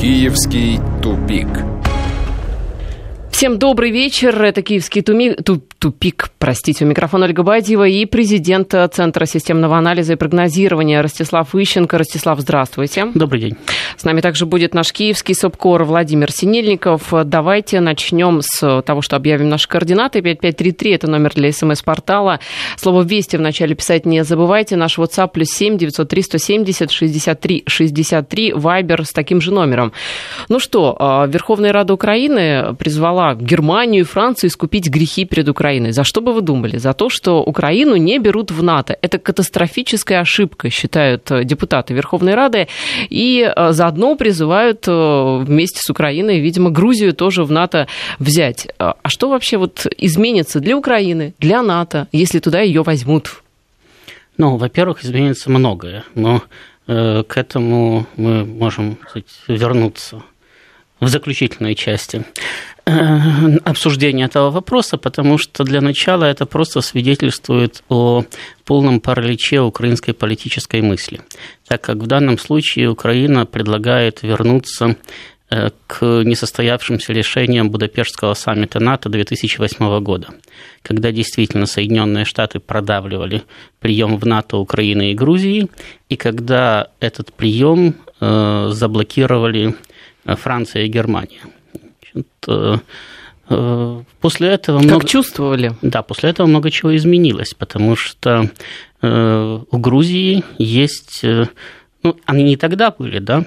Киевский тупик. Всем добрый вечер. Это Киевский туми... тупик, простите, у микрофона Ольга Бадьева и президент Центра системного анализа и прогнозирования Ростислав Ищенко. Ростислав, здравствуйте. Добрый день. С нами также будет наш киевский СОПКОР Владимир Синельников. Давайте начнем с того, что объявим наши координаты. 5533 – это номер для СМС-портала. Слово «Вести» вначале писать не забывайте. Наш WhatsApp плюс 7 903 170 63 63. Вайбер с таким же номером. Ну что, а, Верховная Рада Украины призвала Германию и Францию искупить грехи перед Украиной. За что бы вы думали? За то, что Украину не берут в НАТО. Это катастрофическая ошибка, считают э, депутаты Верховной Рады. И э, заодно призывают э, вместе с Украиной, видимо, Грузию тоже в НАТО взять. А что вообще вот изменится для Украины, для НАТО, если туда ее возьмут? Ну, во-первых, изменится многое, но к этому мы можем сказать, вернуться в заключительной части. Э, обсуждения этого вопроса, потому что для начала это просто свидетельствует о полном параличе украинской политической мысли, так как в данном случае Украина предлагает вернуться э, к несостоявшимся решениям Будапештского саммита НАТО 2008 года, когда действительно Соединенные Штаты продавливали прием в НАТО Украины и Грузии, и когда этот прием э, заблокировали Франция и Германия. Э, э, после этого как много... чувствовали? Да, после этого много чего изменилось, потому что э, у Грузии есть ну, они не тогда были, да,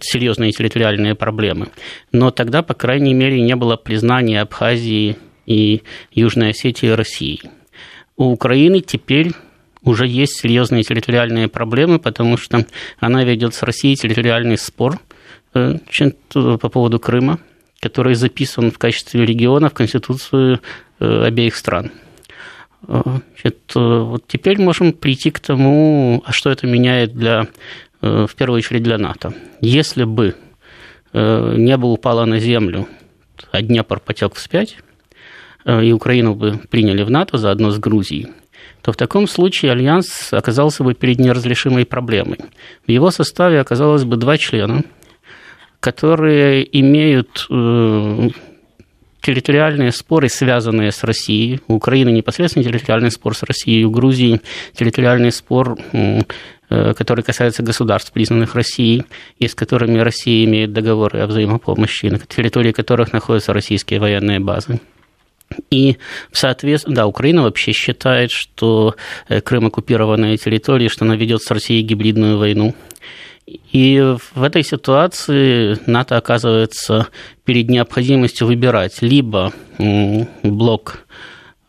серьезные территориальные проблемы, но тогда, по крайней мере, не было признания Абхазии и Южной Осетии России. У Украины теперь уже есть серьезные территориальные проблемы, потому что она ведет с Россией территориальный спор по поводу Крыма, который записан в качестве региона в Конституцию э, обеих стран. Э, значит, э, вот теперь можем прийти к тому, а что это меняет для, в первую очередь для НАТО. Если бы небо упало на землю, а Днепр потек вспять, и Украину бы приняли в НАТО заодно с Грузией, то в таком случае Альянс оказался бы перед неразрешимой проблемой. В его составе оказалось бы два члена – которые имеют э, территориальные споры, связанные с Россией. У Украины непосредственно территориальный спор с Россией, у Грузии территориальный спор, э, который касается государств, признанных Россией, и с которыми Россия имеет договоры о взаимопомощи, на территории которых находятся российские военные базы. И, соответственно, да, Украина вообще считает, что э, Крым оккупированная территория, что она ведет с Россией гибридную войну. И в этой ситуации НАТО оказывается перед необходимостью выбирать либо блок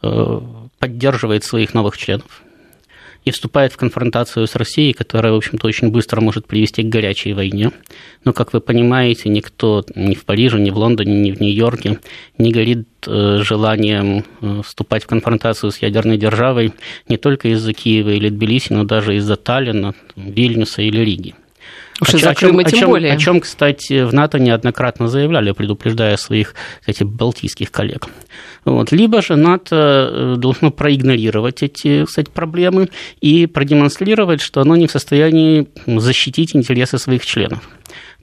э, поддерживает своих новых членов и вступает в конфронтацию с Россией, которая, в общем-то, очень быстро может привести к горячей войне. Но, как вы понимаете, никто ни в Париже, ни в Лондоне, ни в Нью-Йорке не горит э, желанием э, вступать в конфронтацию с ядерной державой не только из-за Киева или Тбилиси, но даже из-за Таллина, Вильнюса или Риги. Уж о, чем, тем чем, более. О чем, кстати, в НАТО неоднократно заявляли, предупреждая своих, кстати, балтийских коллег. Вот. Либо же НАТО э, должно проигнорировать эти, кстати, проблемы и продемонстрировать, что оно не в состоянии защитить интересы своих членов.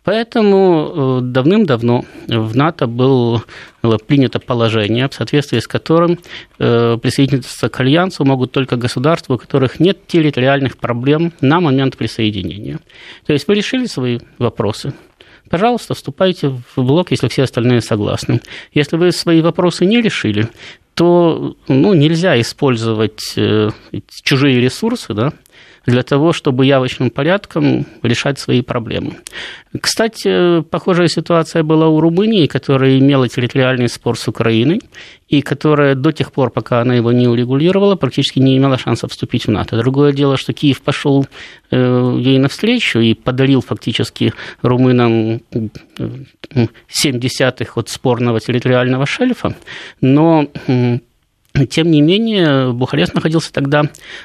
Поэтому э, давным-давно в НАТО было принято положение, в соответствии с которым э, присоединиться к Альянсу могут только государства, у которых нет территориальных проблем на момент присоединения. То есть вы решили свои вопросы, пожалуйста, вступайте в блок, если все остальные согласны. Если вы свои вопросы не решили, то ну, нельзя использовать э, чужие ресурсы, да, для того, чтобы явочным порядком решать свои проблемы. Кстати, похожая ситуация была у Румынии, которая имела территориальный спор с Украиной, и которая до тех пор, пока она его не урегулировала, практически не имела шанса вступить в НАТО. Другое дело, что Киев пошел э, ей навстречу и подарил фактически румынам 7 десятых от спорного территориального шельфа, но тем не менее, Бухарест находился тогда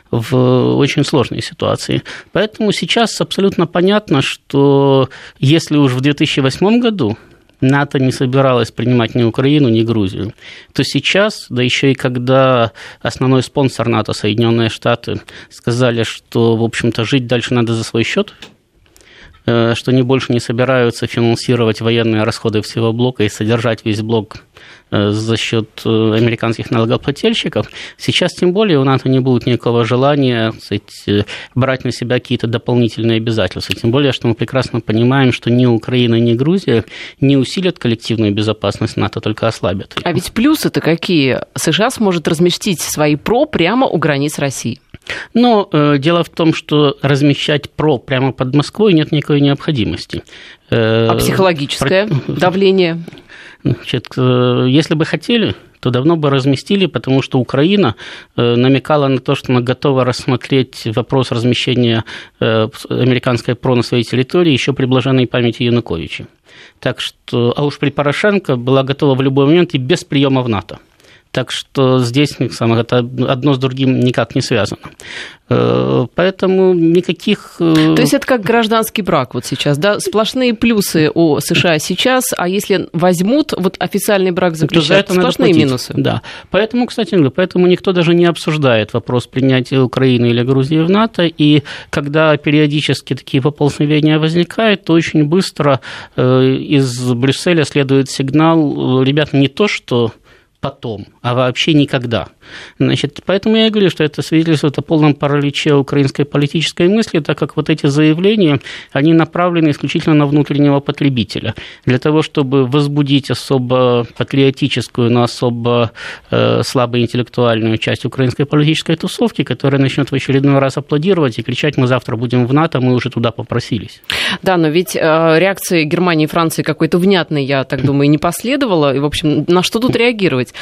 в очень сложной ситуации. Поэтому сейчас абсолютно понятно, что если уж в 2008 году НАТО не собиралась принимать ни Украину, ни Грузию, то сейчас, да еще и когда основной спонсор НАТО, Соединенные Штаты, сказали, что, в общем-то, жить дальше надо за свой счет, что они больше не собираются финансировать военные расходы всего блока и содержать весь блок Э, за счет э, американских налогоплательщиков. Сейчас тем более у НАТО не будет никакого желания э, брать на себя какие-то дополнительные обязательства. Тем более, что мы прекрасно понимаем, что ни Украина, ни Грузия не усилят коллективную безопасность НАТО, только ослабят. А ведь плюсы-то какие? США сможет разместить свои ПРО прямо у границ России. Но э, дело в том, что размещать ПРО прямо под Москвой нет никакой необходимости. А психологическое Про... давление? Значит, э, если бы хотели, то давно бы разместили, потому что Украина э, намекала на то, что она готова рассмотреть вопрос размещения э, американской ПРО на своей территории еще при блаженной памяти Януковича. Так что, а уж при Порошенко была готова в любой момент и без приема в НАТО. Так что здесь это одно с другим никак не связано. Э, поэтому никаких... Э, То есть это как гражданский брак вот сейчас, да? Сплошные плюсы у США сейчас, а если возьмут вот официальный брак заключать, то сплошные минусы. Да. Поэтому, кстати, поэтому никто даже не обсуждает вопрос принятия Украины или Грузии в НАТО, и когда периодически такие поползновения возникают, то очень быстро э, из Брюсселя следует сигнал, ребята, не то, что потом, а вообще никогда. Значит, поэтому я и говорю, что это свидетельствует о полном параличе украинской политической мысли, так как вот эти заявления, они направлены исключительно на внутреннего потребителя. Для того, чтобы возбудить особо патриотическую, но особо э, слабо интеллектуальную часть украинской политической тусовки, которая начнет в очередной раз аплодировать и кричать, мы завтра будем в НАТО, мы уже туда попросились. Да, но ведь э, реакции Германии и Франции какой-то внятной, я так думаю, не последовало. И, в общем, на что тут реагировать?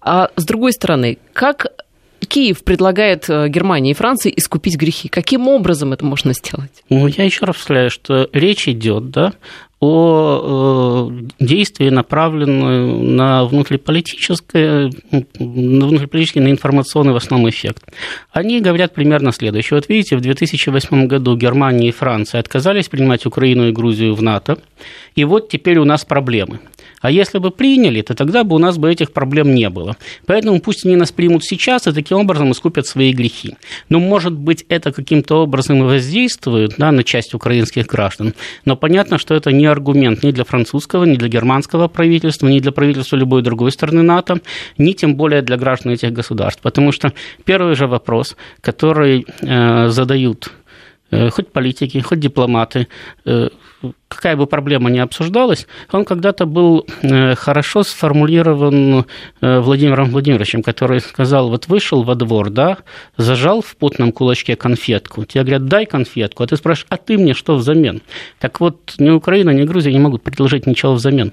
А с другой стороны, как Киев предлагает э, Германии и Франции искупить грехи. Каким образом это можно сделать? Ну, я еще раз повторяю, что речь идет да, о э, действии, направленном на внутриполитическое, на внутриполитический, на информационный в основном эффект. Они говорят примерно следующее. Вот видите, в 2008 году Германия и Франция отказались принимать Украину и Грузию в НАТО, и вот теперь у нас проблемы – а если бы приняли, то тогда бы у нас бы этих проблем не было. Поэтому пусть они нас примут сейчас и таким образом искупят свои грехи. Но, может быть, это каким-то образом и воздействует да, на часть украинских граждан. Но понятно, что это не аргумент ни для французского, ни для германского правительства, ни для правительства любой другой страны НАТО, ни тем более для граждан этих государств. Потому что первый же вопрос, который э, задают э, хоть политики, хоть дипломаты, э, какая бы проблема ни обсуждалась, он когда-то был э, хорошо сформулирован э, Владимиром Владимировичем, который сказал, вот вышел во двор, да, зажал в потном кулачке конфетку, тебе говорят, дай конфетку, а ты спрашиваешь, а ты мне что взамен? Так вот, ни Украина, ни Грузия не могут предложить ничего взамен.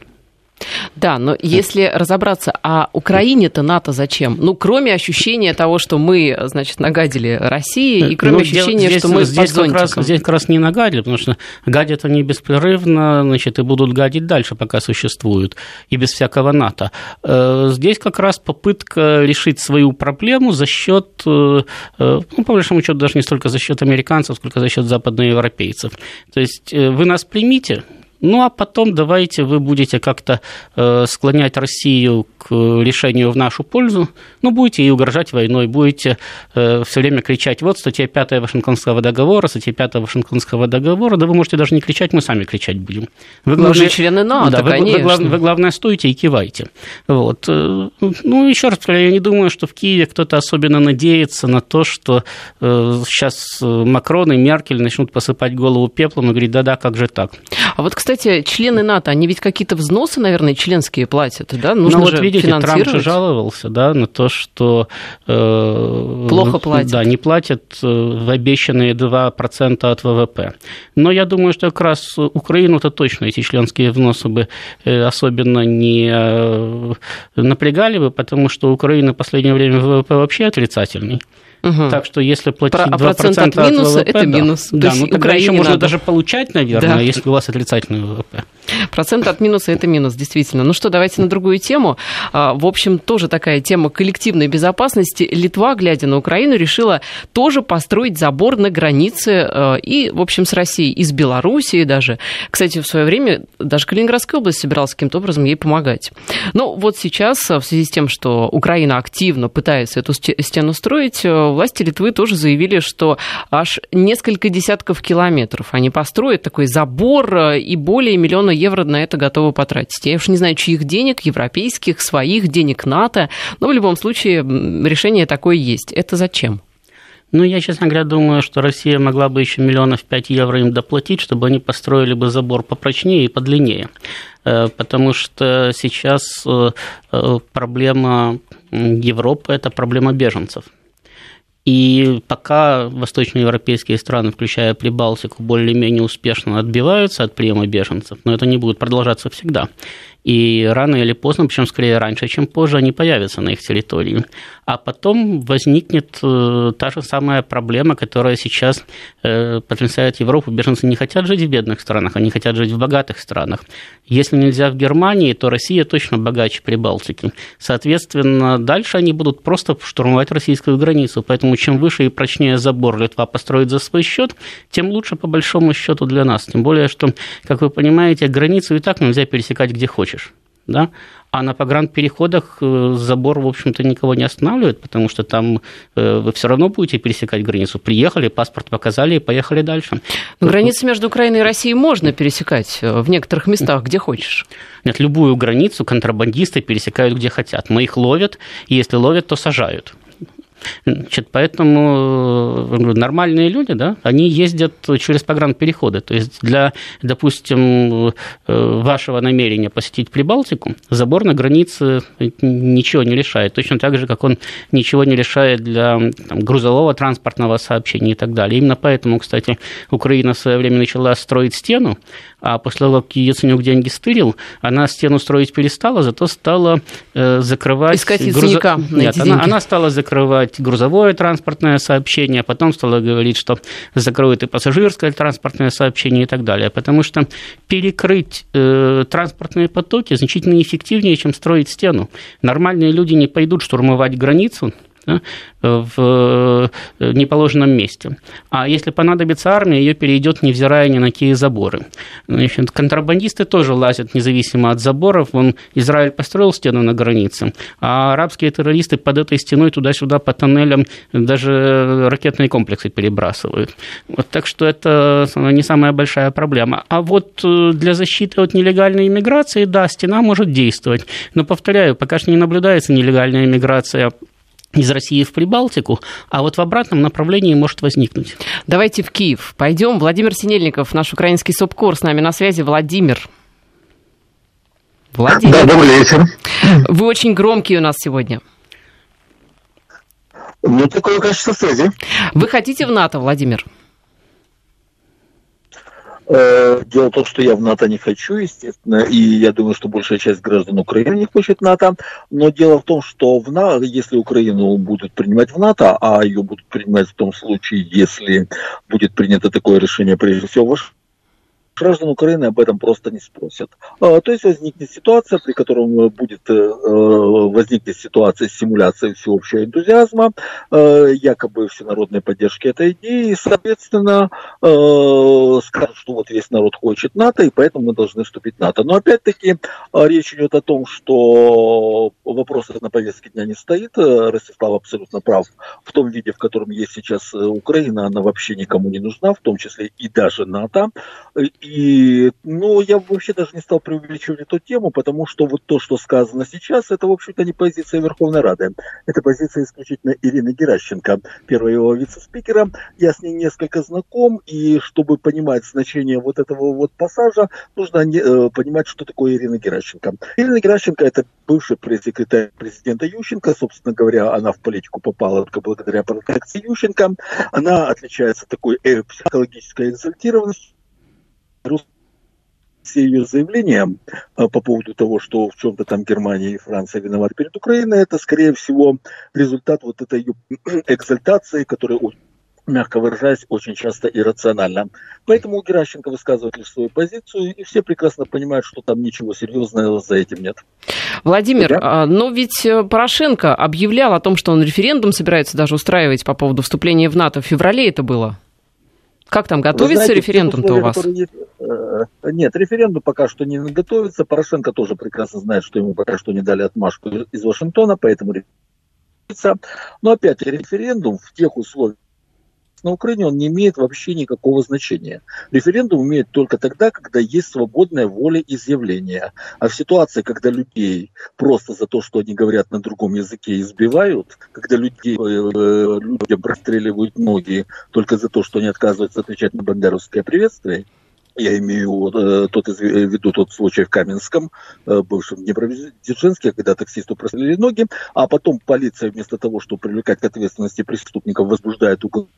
Да, но если разобраться, а Украине-то НАТО зачем? Ну, кроме ощущения того, что мы, значит, нагадили России, и кроме ну, ощущения, здесь, что мы здесь как, раз, здесь как раз не нагадили, потому что гадят они беспрерывно, значит, и будут гадить дальше, пока существуют, и без всякого НАТО. Э, здесь как раз попытка решить свою проблему за счет, э, э, ну, по большому счету, даже не столько за счет американцев, сколько за счет западноевропейцев. То есть вы нас примите, ну а потом давайте вы будете как-то э, склонять Россию к решению в нашу пользу, ну будете и угрожать войной, будете э, все время кричать, вот статья 5 Вашингтонского договора, статья 5 Вашингтонского договора, да вы можете даже не кричать, мы сами кричать будем. Вы, главное, мы же члены НАТО, да, вы, вы, главное, вы, главное, стойте и кивайте. Вот. Э, ну, еще раз повторяю, я не думаю, что в Киеве кто-то особенно надеется на то, что сейчас Макрон и Меркель начнут посыпать голову пеплом и говорить, да-да, как же так. А вот, кстати, члены НАТО, они ведь какие-то взносы, наверное, членские платят, да? Нужно ну, вот видите, Трамп же жаловался, да, на то, что... Э, Плохо платят. Да, не платят э, в обещанные 2% от ВВП. Но я думаю, что как раз Украину-то точно эти членские взносы бы э, особенно не э, напрягали бы, потому что Украина в последнее время ВВП вообще отрицательный. Угу. Так что если платить Про, 2% процент от минуса, от ВВП, это минус. Да, ну тогда еще можно даже получать, наверное, да. если у вас отрицательный ВВП. Процент от минуса – это минус, действительно. Ну что, давайте на другую тему. А, в общем, тоже такая тема коллективной безопасности. Литва, глядя на Украину, решила тоже построить забор на границе а, и, в общем, с Россией, и с Белоруссией даже. Кстати, в свое время даже Калининградская область собиралась каким-то образом ей помогать. Но вот сейчас, в связи с тем, что Украина активно пытается эту стену строить, власти Литвы тоже заявили, что аж несколько десятков километров они построят такой забор и более миллиона евро на это готовы потратить. Я уж не знаю, чьих денег, европейских, своих, денег НАТО, но в любом случае решение такое есть. Это зачем? Ну, я, честно говоря, думаю, что Россия могла бы еще миллионов пять евро им доплатить, чтобы они построили бы забор попрочнее и подлиннее. Э, потому что сейчас э, э, проблема Европы – это проблема беженцев – и пока восточноевропейские страны, включая Прибалтику, более-менее успешно отбиваются от приема беженцев, но это не будет продолжаться всегда. И рано или поздно, причем скорее раньше, чем позже, они появятся на их территории. А потом возникнет э, та же самая проблема, которая сейчас э, потрясает Европу. Беженцы не хотят жить в бедных странах, они хотят жить в богатых странах. Если нельзя в Германии, то Россия точно богаче Прибалтики. Соответственно, дальше они будут просто штурмовать российскую границу. Поэтому чем выше и прочнее забор Литва построит за свой счет, тем лучше по большому счету для нас. Тем более, что, как вы понимаете, границу и так нельзя пересекать где хочешь хочешь. Да? А на погранпереходах э, забор, в общем-то, никого не останавливает, потому что там э, вы все равно будете пересекать границу. Приехали, паспорт показали и поехали дальше. Но границу между Украиной и Россией можно пересекать э, в некоторых местах, где хочешь. Нет, любую границу контрабандисты пересекают где хотят. Мы их ловят, и если ловят, то сажают. Значит, поэтому э, нормальные люди, да, они ездят через погранпереходы. То есть для, допустим, э, вашего намерения посетить Прибалтику, забор на границе ничего не решает. Точно так же, как он ничего не решает для там, грузового транспортного сообщения и так далее. Именно поэтому, кстати, Украина в свое время начала строить стену, а после того, как Яценюк деньги стырил, она стену строить перестала, зато стала э, закрывать... Искать груз... Нет, она, она стала закрывать грузовое транспортное сообщение, а потом стала говорить, что закроют и пассажирское транспортное сообщение и так далее. Потому что перекрыть э, транспортные потоки значительно эффективнее, чем строить стену. Нормальные люди не пойдут штурмовать границу, да, в э, неположенном месте. А если понадобится армия, ее перейдет, невзирая ни на какие заборы. Значит, контрабандисты тоже лазят независимо от заборов. Вон Израиль построил стену на границе, а арабские террористы под этой стеной туда-сюда по тоннелям даже ракетные комплексы перебрасывают. Вот, так что это не самая большая проблема. А вот э, для защиты от нелегальной иммиграции, да, стена может действовать. Но, повторяю, пока что не наблюдается нелегальная иммиграция из России в Прибалтику, а вот в обратном направлении может возникнуть. Давайте в Киев пойдем. Владимир Синельников, наш украинский СОПКОР, с нами на связи. Владимир. Владимир. Да, добрый вечер. Вы очень громкий у нас сегодня. Ну, такое качество связи. Вы хотите в НАТО, Владимир? Э, дело в том, что я в НАТО не хочу, естественно, и я думаю, что большая часть граждан Украины не хочет НАТО. Но дело в том, что в НАТО, если Украину будут принимать в НАТО, а ее будут принимать в том случае, если будет принято такое решение, прежде всего, ваш граждан Украины об этом просто не спросят. А, то есть возникнет ситуация, при котором будет э, э, возникнет ситуация симуляции всеобщего энтузиазма, э, якобы всенародной поддержки этой идеи, и, соответственно, скажут, что вот весь народ хочет НАТО, и поэтому мы должны вступить в НАТО. Но опять-таки речь идет о том, что вопрос на повестке дня не стоит. Ростислав абсолютно прав. В том виде, в котором есть сейчас Украина, она вообще никому не нужна, в том числе и даже НАТО. И, ну, я вообще даже не стал преувеличивать эту тему, потому что вот то, что сказано сейчас, это, в общем-то, не позиция Верховной Рады. Это позиция исключительно Ирины Геращенко, первого вице-спикера. Я с ней несколько знаком, и чтобы понимать значение вот этого вот пассажа, нужно не, э, понимать, что такое Ирина Геращенко. Ирина Геращенко – это бывший пресс-секретарь президента Ющенко. Собственно говоря, она в политику попала только благодаря протекции Ющенко. Она отличается такой психологической экзальтированностью, все ее заявления а, по поводу того, что в чем-то там Германия и Франция виноваты перед Украиной, это, скорее всего, результат вот этой ее экзальтации, которая мягко выражаясь, очень часто иррационально. Поэтому Геращенко высказывает лишь свою позицию, и все прекрасно понимают, что там ничего серьезного за этим нет. Владимир, да? но ведь э, Порошенко объявлял о том, что он референдум собирается даже устраивать по поводу вступления в НАТО. В феврале это было. Как там, готовится референдум-то у вас? Э, нет, референдум пока что не готовится. Порошенко тоже прекрасно знает, что ему пока что не дали отмашку из Вашингтона, поэтому но опять референдум в тех условиях, на Украине он не имеет вообще никакого значения. Референдум имеет только тогда, когда есть свободная воля изъявления. А в ситуации, когда людей просто за то, что они говорят на другом языке, избивают, когда людей, э, людям простреливают ноги только за то, что они отказываются отвечать на бандеровское приветствие, я имею э, тот из, в виду тот случай в Каменском, э, бывшем Днепродзержинске, когда таксисту прострелили ноги, а потом полиция вместо того, чтобы привлекать к ответственности преступников, возбуждает уголовное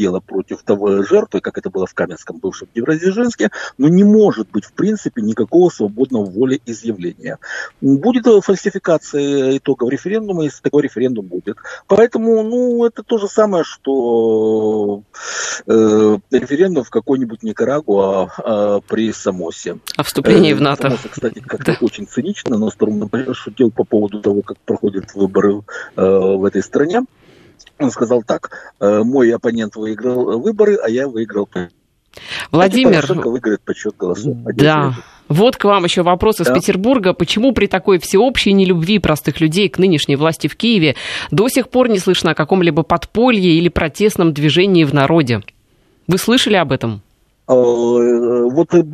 дело против того жертвы, как это было в Каменском бывшем Евразийжинске, но не может быть в принципе никакого свободного воли изъявления. Будет фальсификация итогов референдума, если такой референдум будет. Поэтому, ну, это то же самое, что э, референдум в какой-нибудь Никарагуа а, при Самосе. О вступлении э, в НАТО. Самоса, кстати, как-то да. очень цинично, но сторону шутил по поводу того, как проходят выборы э, в этой стране. Он сказал так, «Э, мой оппонент выиграл выборы, а я выиграл Владимир, выиграет подсчет голосов. Да. Вот к вам еще вопрос да. из Петербурга. Почему при такой всеобщей нелюбви простых людей к нынешней власти в Киеве до сих пор не слышно о каком-либо подполье или протестном движении в народе? Вы слышали об этом? Э, вот э,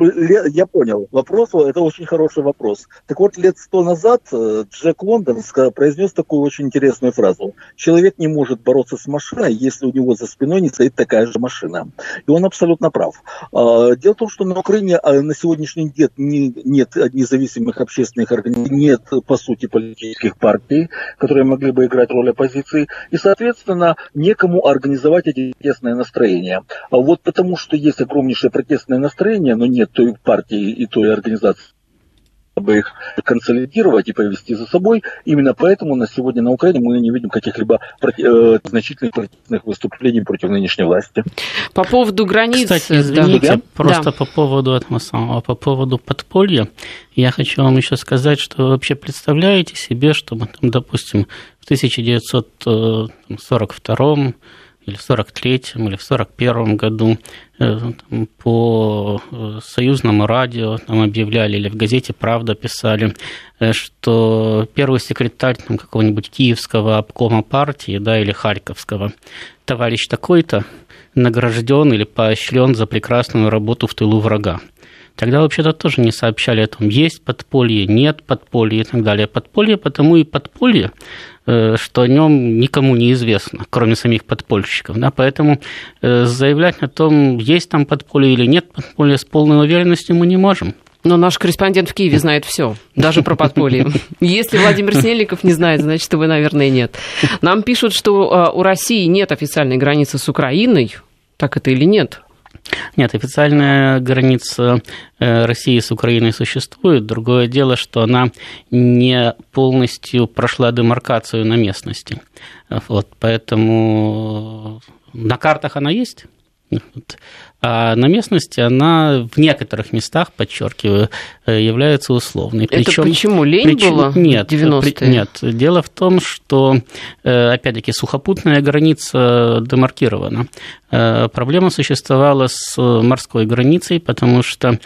я понял. Вопрос, это очень хороший вопрос. Так вот, лет сто назад э, Джек Лондон произнес такую очень интересную фразу. Человек не может бороться с машиной, если у него за спиной не стоит такая же машина. И он абсолютно прав. Дело в том, что на Украине на сегодняшний день нет независимых общественных организаций, нет, по сути, политических партий, которые могли бы играть роль оппозиции. И, соответственно, некому организовать эти тесные настроения. А вот потому, что есть огромнейшее хорошее протестное настроение, но нет той партии и той организации, чтобы их консолидировать и повести за собой. Именно поэтому на сегодня на Украине мы не видим каких-либо э, значительных протестных выступлений против нынешней власти. По поводу границ... Кстати, извините, да. просто да. по поводу этого самого, по поводу подполья, я хочу вам еще сказать, что вы вообще представляете себе, чтобы, там, допустим, в 1942 или в 43-м, или в 41-м году э, по э, союзному радио там объявляли, или в газете «Правда» писали, э, что первый секретарь там, какого-нибудь киевского обкома партии, да, или харьковского, товарищ такой-то награжден или поощрен за прекрасную работу в тылу врага. Тогда вообще-то тоже не сообщали о том, есть подполье, нет подполья и так далее. Подполье потому и подполье, э, что о нем никому не известно, кроме самих подпольщиков. Да? Поэтому э, заявлять о том, есть там подполье или нет подполья, с полной уверенностью мы не можем. Но наш корреспондент в Киеве знает все, даже про подполье. Если Владимир Снельников не знает, значит, вы, наверное, нет. Нам пишут, что э, у России нет официальной границы с Украиной. Так это или нет? Нет, официальная граница э, России с Украиной существует. Другое дело, что она не полностью прошла демаркацию на местности. Вот, поэтому на картах она есть. А на местности она в некоторых местах, подчеркиваю, э, является условной. Это Причем, почему? Лень причем, была нет, 90-е? Нет. Дело в том, что, э, опять-таки, сухопутная граница демаркирована. Э, проблема существовала с морской границей, потому что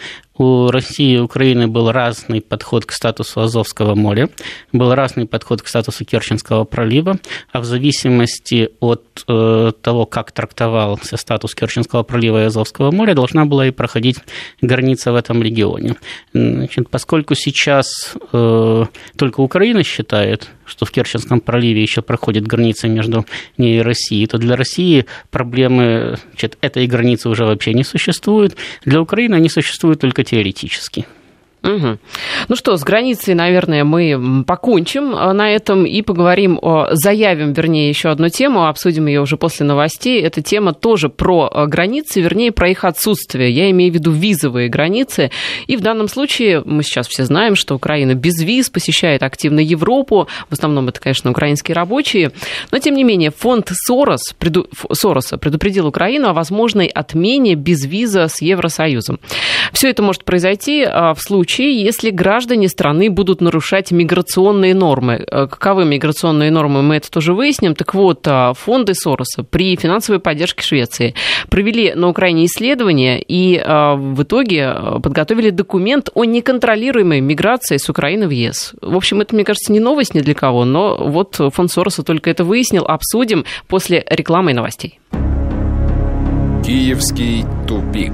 у России и Украины был разный подход к статусу Азовского моря, был разный подход к статусу Керченского пролива, а в зависимости от э, того, как трактовался статус Керченского пролива и Азовского моря, должна была и проходить граница в этом регионе. Значит, поскольку сейчас э, только Украина считает, что в Керченском проливе еще проходит граница между ней и Россией, то для России проблемы значит, этой границы уже вообще не существует. Для Украины они существуют только теоретически. Угу. Ну что, с границей, наверное, мы покончим э, на этом и поговорим, о, заявим, вернее, еще одну тему, обсудим ее уже после новостей. Эта тема тоже про э, границы, вернее, про их отсутствие. Я имею в виду визовые границы. И в данном случае мы сейчас все знаем, что Украина без виз посещает активно Европу. В основном это, конечно, украинские рабочие. Но, тем не менее, фонд Сорос, преду, Сороса предупредил Украину о возможной отмене безвиза с Евросоюзом. Все это может произойти в случае случае, если граждане страны будут нарушать миграционные нормы. Э, каковы миграционные нормы, мы это тоже выясним. Так вот, э, фонды Сороса при финансовой поддержке Швеции провели на Украине исследование и э, в итоге подготовили документ о неконтролируемой миграции с Украины в ЕС. В общем, это, мне кажется, не новость ни для кого, но вот фонд Сороса только это выяснил. Обсудим после рекламы и новостей. Киевский тупик.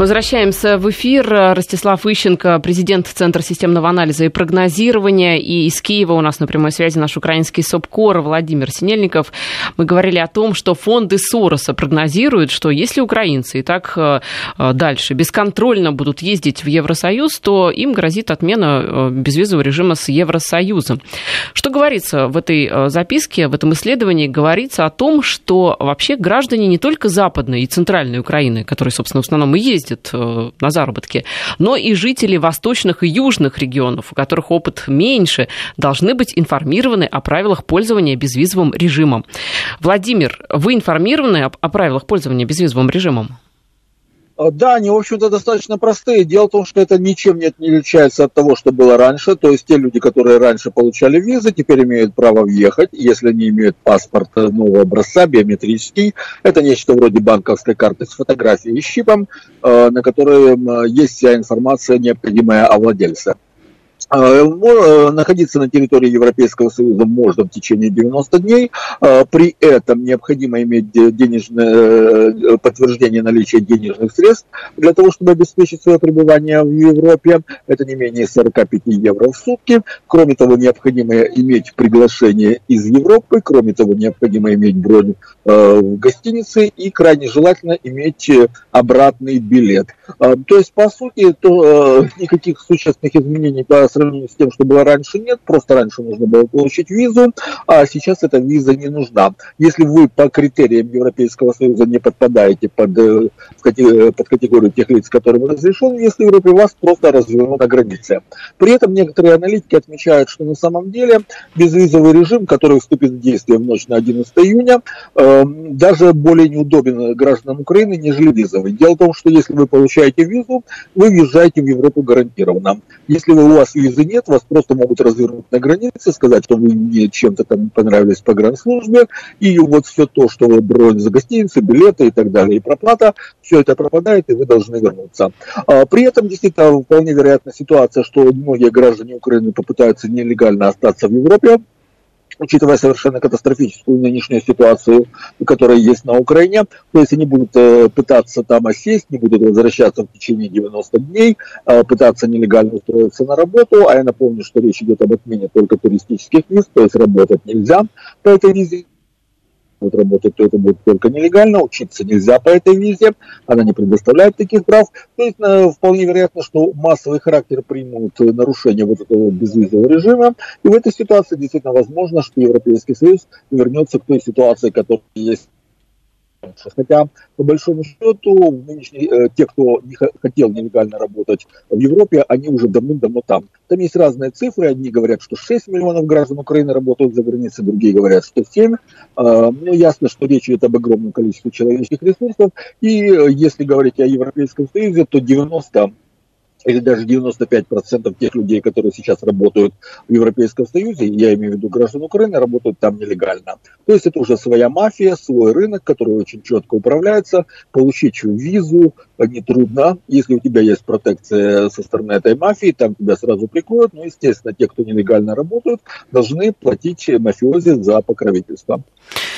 Возвращаемся в эфир. Ростислав Ищенко, президент Центра системного анализа и прогнозирования. И из Киева у нас на прямой связи наш украинский СОПКОР Владимир Синельников. Мы говорили о том, что фонды Сороса прогнозируют, что если украинцы и так э, дальше бесконтрольно будут ездить в Евросоюз, то им грозит отмена э, безвизового режима с Евросоюзом. Что говорится в этой э, записке, в этом исследовании? Говорится о том, что вообще граждане не только западной и центральной Украины, которые, собственно, в основном и ездят ездят э, на заработки, но и жители восточных и южных регионов, у которых опыт меньше, должны быть информированы о правилах пользования безвизовым режимом. Владимир, вы информированы о правилах пользования безвизовым режимом? А, да, они, в общем-то, достаточно простые. Дело в том, что это ничем не отличается от того, что было раньше. То есть те люди, которые раньше получали визы, теперь имеют право въехать, если они имеют паспорт нового образца, биометрический. Это нечто вроде банковской карты с фотографией и щипом, а, на которой есть вся информация, необходимая о владельце. А, э, находиться на территории Европейского Союза можно в течение 90 дней. А, при этом необходимо иметь денежное э, подтверждение наличия денежных средств для того, чтобы обеспечить свое пребывание в Европе. Это не менее 45 евро в сутки. Кроме того, необходимо иметь приглашение из Европы. Кроме того, необходимо иметь бронь э, в гостинице и крайне желательно иметь обратный билет. А, то есть, по сути, то никаких существенных изменений по сравнению с тем, что было раньше, нет. Просто раньше нужно было получить визу, а сейчас эта виза не нужна. Если вы по критериям Европейского Союза не подпадаете под, э, под категорию тех лиц, которым разрешен въезд в Европе, вас просто развернут на границе. При этом некоторые аналитики отмечают, что на самом деле безвизовый режим, который вступит в действие в ночь на 11 июня, эм, даже более неудобен гражданам Украины, нежели визовый. Дело в том, что если вы получаете визу, вы въезжаете в Европу гарантированно. Если у вас виза визы нет, вас просто могут развернуть на границе, сказать, что вы мне чем-то там понравились по гранслужбе, и вот все то, что вы бронь за гостиницы, билеты и так далее, и проплата, все это пропадает, и вы должны вернуться. А, при этом, действительно, вполне вероятна ситуация, что многие граждане Украины попытаются нелегально остаться в Европе, учитывая совершенно катастрофическую нынешнюю ситуацию, которая есть на Украине. То есть они будут э, пытаться там осесть, не будут возвращаться в течение 90 дней, э, пытаться нелегально устроиться на работу. А я напомню, что речь идет об отмене только туристических виз, то есть работать нельзя по этой визе будет работать, то это будет только нелегально, учиться нельзя по этой визе, она не предоставляет таких прав. То есть э, вполне вероятно, что массовый характер примут нарушение вот этого безвизового режима, и в этой ситуации действительно возможно, что Европейский Союз вернется к той ситуации, которая есть Хотя, по большому счету, нынешние, э, те, кто не хотел нелегально работать в Европе, они уже давным-давно там. Там есть разные цифры. Одни говорят, что 6 миллионов граждан Украины работают за границей, другие говорят, что 7. А, но ясно, что речь идет об огромном количестве человеческих ресурсов. И э, если говорить о Европейском Союзе, то 90 или даже 95% тех людей, которые сейчас работают в Европейском Союзе, я имею в виду граждан Украины, работают там нелегально. То есть это уже своя мафия, свой рынок, который очень четко управляется. Получить визу нетрудно. Если у тебя есть протекция со стороны этой мафии, там тебя сразу прикроют. Но, естественно, те, кто нелегально работают, должны платить мафиози за покровительство.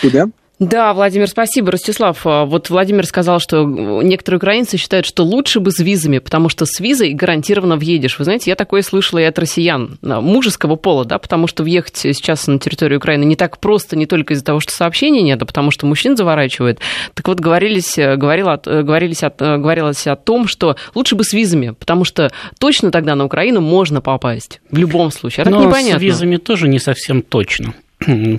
Тебя? Да, Владимир, спасибо. Ростислав, а, вот Владимир сказал, что некоторые украинцы считают, что лучше бы с визами, потому что с визой гарантированно въедешь. Вы знаете, я такое слышала и от россиян а, мужеского пола, да, потому что въехать сейчас на территорию Украины не так просто, не только из-за того, что сообщений нет, а потому что мужчин заворачивают. Так вот, говорились, э, говорила, э, говорились, э, говорилось о том, что лучше бы с визами, потому что точно тогда на Украину можно попасть. В любом случае. А так Но непонятно. с визами тоже не совсем точно.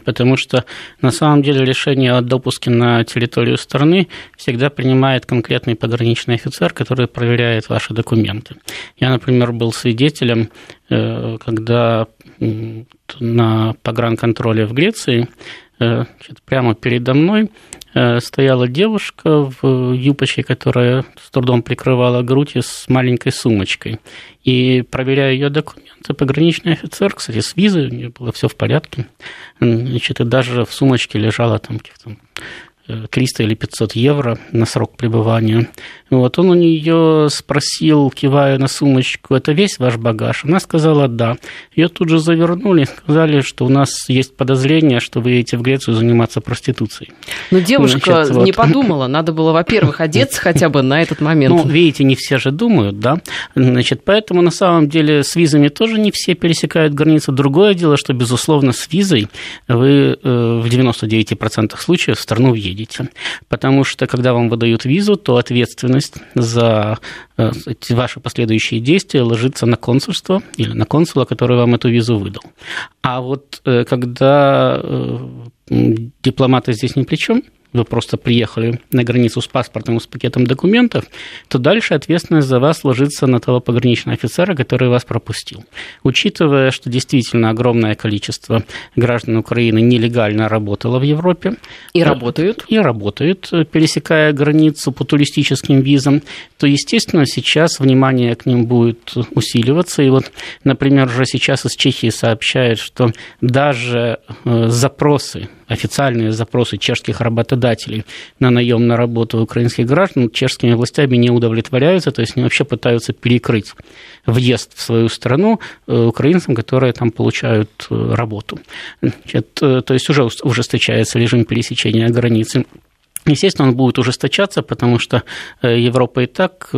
Потому что на самом деле решение о допуске на территорию страны всегда принимает конкретный пограничный офицер, который проверяет ваши документы. Я, например, был свидетелем, э, когда на погранконтроле в Греции э, прямо передо мной стояла девушка в юбочке, которая с трудом прикрывала грудь с маленькой сумочкой. И проверяя ее документы, пограничный офицер, кстати, с визой, у нее было все в порядке. Значит, и даже в сумочке лежала там 300 или 500 евро на срок пребывания. Вот, он у нее спросил, кивая на сумочку, это весь ваш багаж? Она сказала, да. Ее тут же завернули, сказали, что у нас есть подозрение, что вы едете в Грецию заниматься проституцией. Но девушка Значит, не вот. подумала, надо было, во-первых, одеться хотя бы на этот момент. Ну, видите, не все же думают, да. Значит, поэтому на самом деле с визами тоже не все пересекают границу. Другое дело, что, безусловно, с визой вы э, в 99% случаев в страну въедете едете. Потому что, когда вам выдают визу, то ответственность за э, ваши последующие действия ложится на консульство или на консула, который вам эту визу выдал. А вот э, когда э, дипломаты здесь ни при чем, вы просто приехали на границу с паспортом и с пакетом документов, то дальше ответственность за вас ложится на того пограничного офицера, который вас пропустил. Учитывая, что действительно огромное количество граждан Украины нелегально работало в Европе. И работают. И работают, пересекая границу по туристическим визам, то, естественно, сейчас внимание к ним будет усиливаться. И вот, например, уже сейчас из Чехии сообщают, что даже э, запросы официальные запросы чешских работодателей на наем на работу украинских граждан чешскими властями не удовлетворяются, то есть они вообще пытаются перекрыть въезд в свою страну э, украинцам, которые там получают э, работу. Значит, э, то есть уже ужесточается режим пересечения границы. Естественно, он будет ужесточаться, потому что Европа и так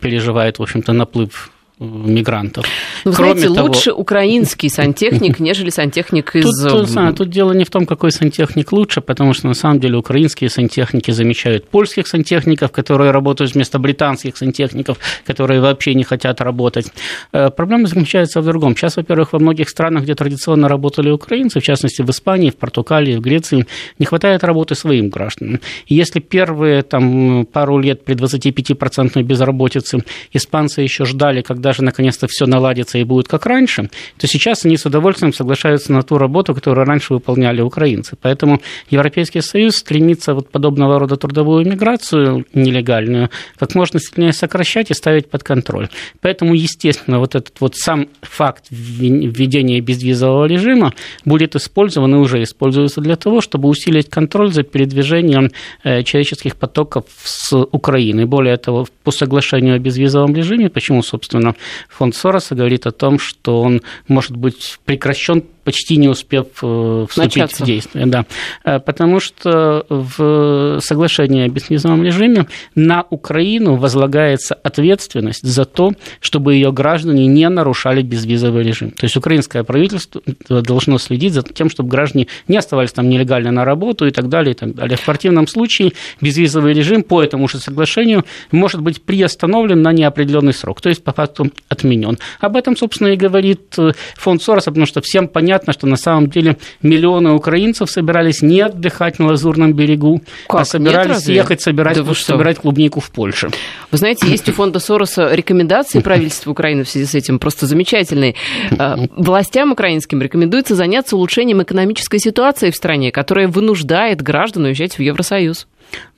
переживает, в общем-то, наплыв мигрантов. Ну, Кроме знаете, того... лучше украинский сантехник, нежели сантехник из... Тут, тут, тут дело не в том, какой сантехник лучше, потому что на самом деле украинские сантехники замечают польских сантехников, которые работают вместо британских сантехников, которые вообще не хотят работать. Э, проблема заключается в другом. Сейчас, во-первых, во многих странах, где традиционно работали украинцы, в частности в Испании, в Португалии, в Греции, не хватает работы своим гражданам. И если первые там, пару лет при 25% безработице испанцы еще ждали, когда даже наконец-то все наладится и будет как раньше, то сейчас они с удовольствием соглашаются на ту работу, которую раньше выполняли украинцы. Поэтому Европейский Союз стремится вот подобного рода трудовую миграцию нелегальную как можно сильнее сокращать и ставить под контроль. Поэтому, естественно, вот этот вот сам факт введения безвизового режима будет использован и уже используется для того, чтобы усилить контроль за передвижением э, человеческих потоков с Украины. Более того, по соглашению о безвизовом режиме, почему, собственно, фонд Сороса говорит о том, что он может быть прекращен почти не успев э, вступить Начаться. в действие. Да. Э, потому что в соглашении о безвизовом режиме на Украину возлагается ответственность за то, чтобы ее граждане не нарушали безвизовый режим. То есть украинское правительство должно следить за тем, чтобы граждане не оставались там нелегально на работу и так далее. И так далее. В противном случае безвизовый режим по этому же соглашению может быть приостановлен на неопределенный срок, то есть по факту отменен. Об этом, собственно, и говорит э, фонд Сороса, потому что всем понятно, понятно, что на самом деле миллионы украинцев собирались не отдыхать на Лазурном берегу, а как? а собирались Нет, ехать собирать, да собирать клубнику в Польше. Вы знаете, есть у фонда Сороса рекомендации правительства Украины в связи с этим просто замечательные. А, властям украинским рекомендуется заняться улучшением экономической ситуации в стране, которая вынуждает граждан уезжать в Евросоюз.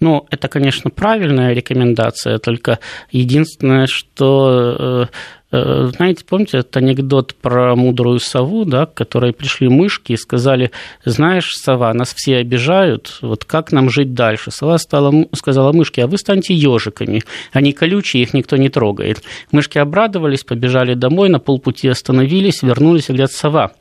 Ну, это, конечно, правильная рекомендация, только единственное, что Э, знаете, помните этот анекдот про мудрую сову, да, к которой пришли мышки и сказали, знаешь, сова, нас все обижают, вот как нам жить дальше? Сова стала, сказала мышке, а вы станьте ежиками, они колючие, их никто не трогает. Мышки обрадовались, побежали домой, на полпути остановились, вернулись и говорят, сова,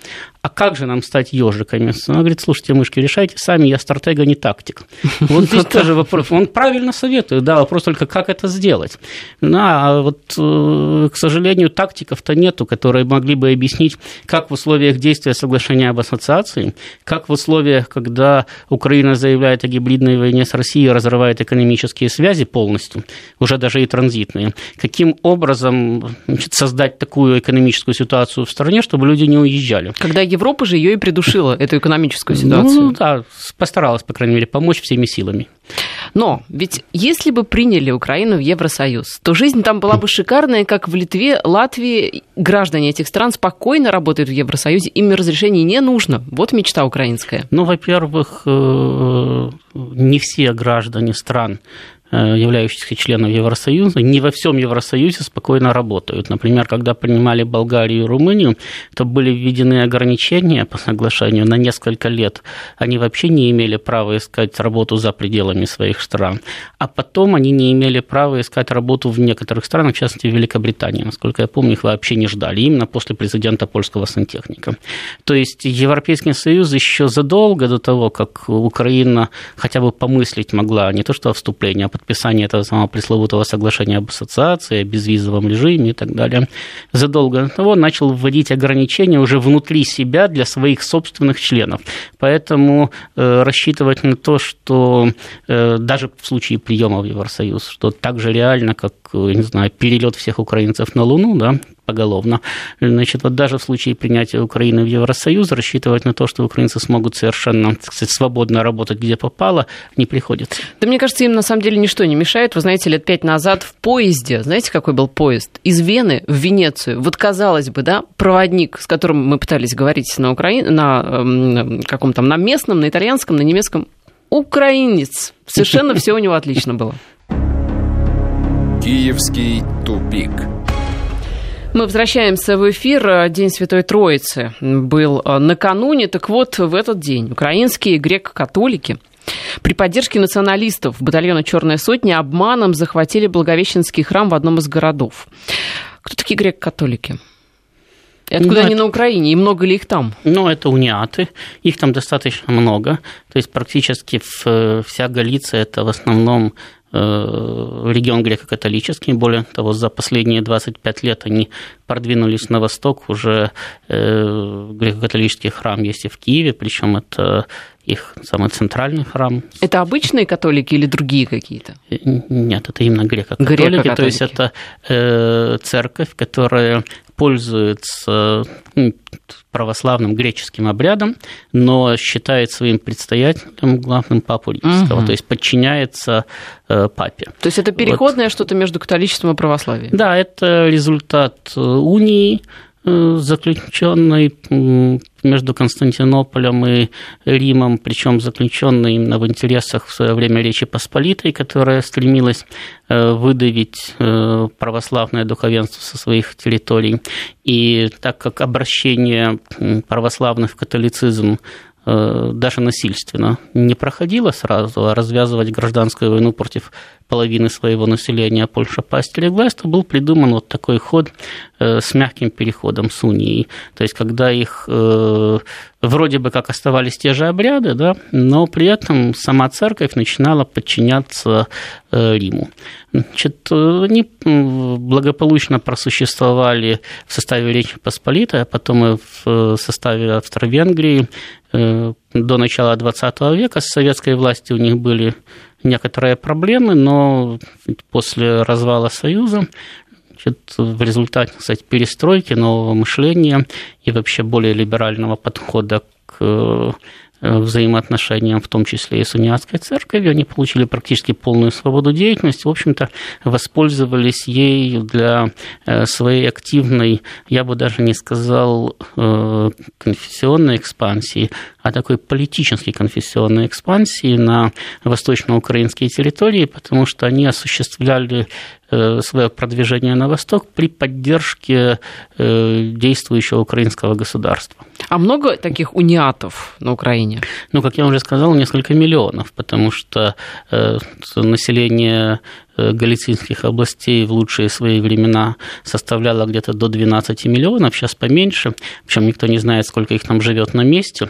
а как же нам стать ежиками? Она говорит, слушайте, мышки, решайте сами, я стратег, а не тактик. Вот здесь тоже вопрос. Он правильно советует, да, вопрос только, как это сделать. Ну, а вот, э, к сожалению, тактиков-то нету, которые могли бы объяснить, как в условиях действия соглашения об ассоциации, как в условиях, когда Украина заявляет о гибридной войне с Россией, разрывает экономические связи полностью, уже даже и транзитные, каким образом значит, создать такую экономическую ситуацию в стране, чтобы люди не уезжали. Когда Европа же ее и придушила, эту экономическую ситуацию. Ну, да, постаралась, по крайней мере, помочь всеми силами. Но ведь если бы приняли Украину в Евросоюз, то жизнь там была бы шикарная, как в Литве, Латвии. Граждане этих стран спокойно работают в Евросоюзе, им разрешений не нужно. Вот мечта украинская. Ну, во-первых, э, не все граждане стран Э, являющихся членов Евросоюза, не во всем Евросоюзе спокойно работают. Например, когда принимали Болгарию и Румынию, то были введены ограничения по соглашению на несколько лет. Они вообще не имели права искать работу за пределами своих стран. А потом они не имели права искать работу в некоторых странах, в частности, в Великобритании. Насколько я помню, их вообще не ждали, именно после президента польского сантехника. То есть Европейский Союз еще задолго до того, как Украина хотя бы помыслить могла не то что о вступлении, а подписания этого самого пресловутого соглашения об ассоциации, о безвизовом режиме и так далее, задолго до того начал вводить ограничения уже внутри себя для своих собственных членов. Поэтому э, рассчитывать на то, что э, даже в случае приема в Евросоюз, что так же реально, как, не знаю, перелет всех украинцев на Луну, да, поголовно. Значит, вот даже в случае принятия Украины в Евросоюз рассчитывать на то, что украинцы смогут совершенно так сказать, свободно работать где попало, не приходится. Да мне кажется, им на самом деле ничто не мешает. Вы знаете, лет пять назад в поезде, знаете, какой был поезд? Из Вены в Венецию. Вот казалось бы, да, проводник, с которым мы пытались говорить на Украине, на э, каком там, на местном, на итальянском, на немецком, украинец. Совершенно все у него отлично было. Киевский тупик. Мы возвращаемся в эфир. День Святой Троицы был э, накануне. Так вот, в этот день украинские греко-католики при поддержке националистов батальона «Черная сотня» обманом захватили Благовещенский храм в одном из городов. Кто такие греко-католики? И откуда ну, они это... на Украине? И много ли их там? Ну, это униаты. Их там достаточно много. То есть практически вся Галиция – это в основном Э, регион греко-католический. Более того, за последние 25 лет они продвинулись на восток. Уже э, греко-католический храм есть и в Киеве, причем это их самый центральный храм. Это обычные католики или другие какие-то? Э, нет, это именно греко-католики. греко-католики. То есть это церковь, которая пользуется ну, православным греческим обрядом, но считает своим предстоятелем главным папу римского, угу. то есть подчиняется э, папе. То есть это переходное вот. что-то между католичеством и православием? Да, это результат э, унии заключенный между Константинополем и Римом, причем заключенный именно в интересах в свое время Речи Посполитой, которая стремилась э, выдавить э, православное духовенство со своих территорий. И так как обращение православных в католицизм даже насильственно не проходило сразу, а развязывать гражданскую войну против половины своего населения Польша пасть легла, то был придуман вот такой ход э, с мягким переходом с унией. То есть, когда их э, вроде бы как оставались те же обряды, да, но при этом сама церковь начинала подчиняться э, Риму. Значит, они благополучно просуществовали в составе Речи Посполитой, а потом и в составе Австро-Венгрии до начала XX века. С советской властью у них были некоторые проблемы, но после развала Союза в результате кстати, перестройки, нового мышления и вообще более либерального подхода к взаимоотношениям, в том числе и с униатской церковью. Они получили практически полную свободу деятельности, в общем-то, воспользовались ей для своей активной, я бы даже не сказал, конфессионной экспансии, а такой политической конфессионной экспансии на восточноукраинские территории, потому что они осуществляли э, свое продвижение на восток при поддержке э, действующего украинского государства. А много таких униатов на Украине? Ну, как я уже сказал, несколько миллионов, потому что э, население галицинских областей в лучшие свои времена составляло где-то до 12 миллионов, сейчас поменьше, причем никто не знает, сколько их там живет на месте.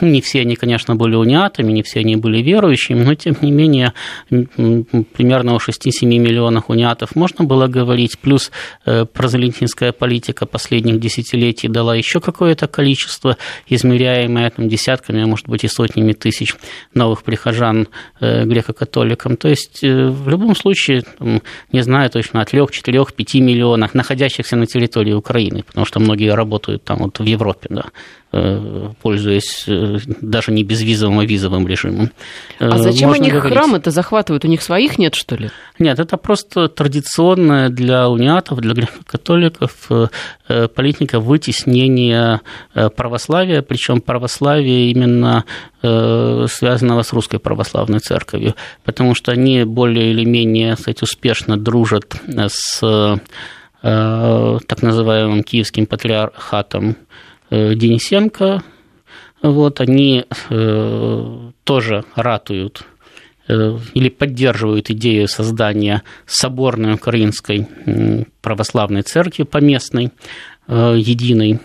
Не все они, конечно, были униатами, не все они были верующими, но, тем не менее, примерно о 6-7 миллионах униатов можно было говорить, плюс э, прозелентинская политика последних десятилетий дала еще какое-то количество, измеряемое там, десятками, а может быть и сотнями тысяч новых прихожан э, греко-католикам. То есть, э, в любом случае, не знаю точно, от 3, 4, 5 миллионов, находящихся на территории Украины, потому что многие работают там вот в Европе, да, пользуясь э, даже не безвизовым, а визовым режимом. А зачем Можно они храмы-то захватывают? У них своих нет, что ли? Нет, это просто традиционная для униатов, для католиков э, политика вытеснения православия, причем православие именно связанного с русской православной церковью, потому что они более или менее, кстати, успешно дружат с так называемым киевским патриархатом Э, Денисенко, вот, они э, тоже ратуют э, или поддерживают идею создания соборной украинской православной церкви поместной, единой,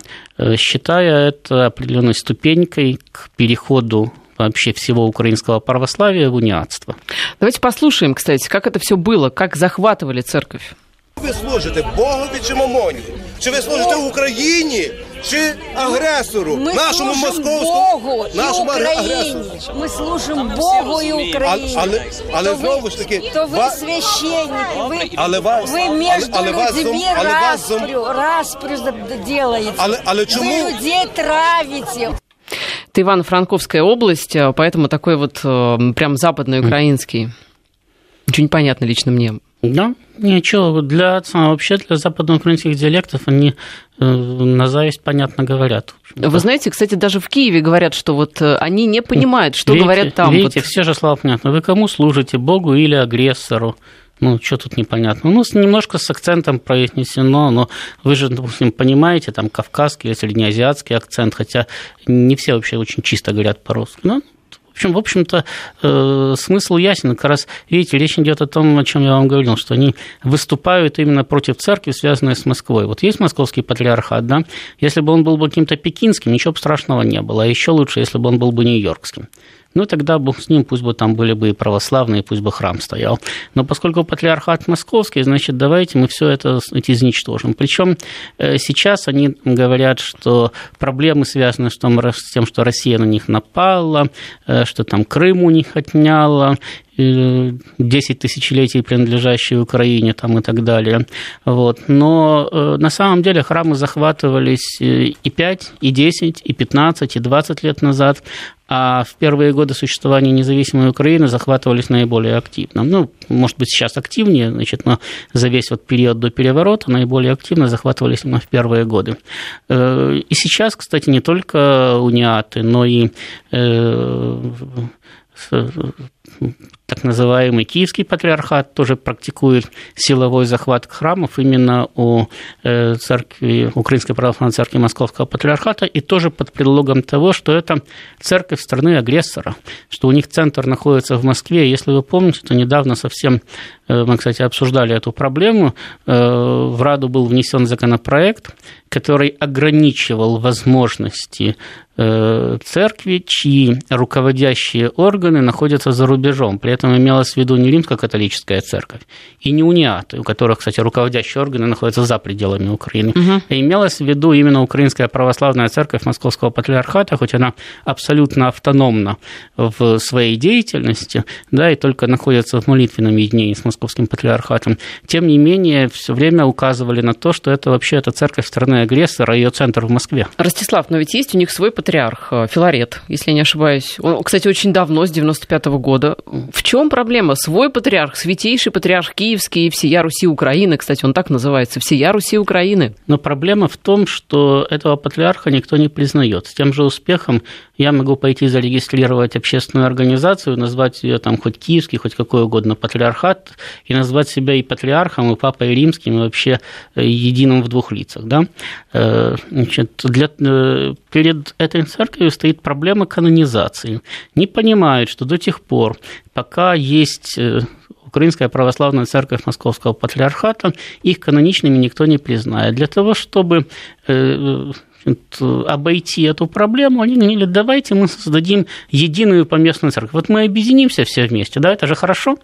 считая это определенной ступенькой к переходу вообще всего украинского православия в униатство. Давайте послушаем, кстати, как это все было, как захватывали церковь. Ви служите Богові чи Мамоні? Чи ви служите Україні, чи агресору? Ми нашому служимо московському Богу і нашому Україні. агресору? Ми служимо Богу і Україні. А- але- але то знову ви, ж таки, то ви ва- священники, ви, Але вас- ви між але- але вас людьми зом- але вас зом- распрю, распрю за- делаете. Але- але Вы чому- людей травите. Это Ивано-Франковская область, а поэтому такой вот э, прям западноукраинский. Ничего не понятно лично мне. Да, ничего, для, вообще для западноукраинских диалектов они э, на зависть понятно говорят. Вы знаете, кстати, даже в Киеве говорят, что вот э, они не понимают, что видите, говорят там. Видите, вот. все же слова понятно. Вы кому служите, Богу или агрессору? Ну, что тут непонятно? Ну, немножко с акцентом произнесено, но вы же, допустим, понимаете, там, кавказский или среднеазиатский акцент, хотя не все вообще очень чисто говорят по-русски. Ну, общем, в общем-то, э, смысл ясен. Как раз, видите, речь идет о том, о чем я вам говорил, что они выступают именно против церкви, связанной с Москвой. Вот есть московский патриархат, да? Если бы он был бы каким-то пекинским, ничего бы страшного не было. А еще лучше, если бы он был бы нью-йоркским. Ну, тогда Бог с ним, пусть бы там были бы и православные, пусть бы храм стоял. Но поскольку патриархат московский, значит, давайте мы все это изничтожим. Причем э, сейчас они говорят, что проблемы связаны с тем, что Россия на них напала, э, что там Крым у них отняла, 10 тысячелетий, принадлежащие Украине там, и так далее. Вот. Но э, на самом деле храмы захватывались и 5, и 10, и 15, и 20 лет назад, а в первые годы существования независимой Украины захватывались наиболее активно. Ну, может быть, сейчас активнее, значит, но за весь вот период до переворота наиболее активно захватывались именно в первые годы. Э, и сейчас, кстати, не только униаты, но и э, так называемый Киевский патриархат тоже практикует силовой захват храмов именно у э, церкви, Украинской православной церкви Московского патриархата, и тоже под предлогом того, что это церковь страны агрессора, что у них центр находится в Москве. Если вы помните, то недавно совсем э, мы, кстати, обсуждали эту проблему. Э, в Раду был внесен законопроект, который ограничивал возможности церкви, чьи руководящие органы находятся за рубежом. При этом имелась в виду не римско-католическая церковь и не униаты, у которых, кстати, руководящие органы находятся за пределами Украины, угу. а имелась в виду именно Украинская православная церковь Московского патриархата, хоть она абсолютно автономна в своей деятельности, да, и только находится в молитвенном единении с Московским патриархатом, тем не менее все время указывали на то, что это вообще эта церковь страны агрессора, ее центр в Москве. Ростислав, но ведь есть у них свой патриарх, э, Филарет, если я не ошибаюсь. Он, кстати, очень давно, с 95 -го года. В чем проблема? Свой патриарх, святейший патриарх Киевский и всея Руси Украины, кстати, он так называется, всея Руси Украины. Но проблема в том, что этого патриарха никто не признает. С тем же успехом я могу пойти зарегистрировать общественную организацию, назвать ее там хоть киевский, хоть какой угодно патриархат, и назвать себя и патриархом, и папой римским, и вообще э, единым в двух лицах. Да? Э, значит, для, э, перед этой церковью стоит проблема канонизации. Не понимают, что до тех пор, пока есть Украинская православная церковь Московского патриархата, их каноничными никто не признает. Для того, чтобы обойти эту проблему, они говорили, давайте мы создадим единую поместную церковь. Вот мы объединимся все вместе, да, это же хорошо.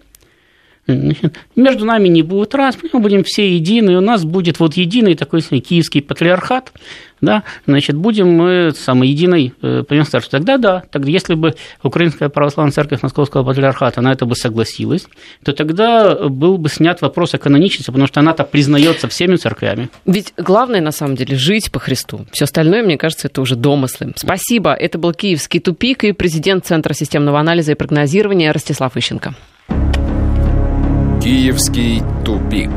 Между нами не будет раз, мы будем все едины, у нас будет вот единый такой киевский патриархат, да, значит, будем мы самой единой э, церковью. Тогда да, тогда если бы Украинская православная церковь Московского патриархата на это бы согласилась, то тогда был бы снят вопрос о каноничности, потому что она-то признается всеми церквями. Ведь главное, на самом деле, жить по Христу. Все остальное, мне кажется, это уже домыслы. Спасибо. Это был Киевский тупик и президент Центра системного анализа и прогнозирования Ростислав Ищенко. Киевский тупик.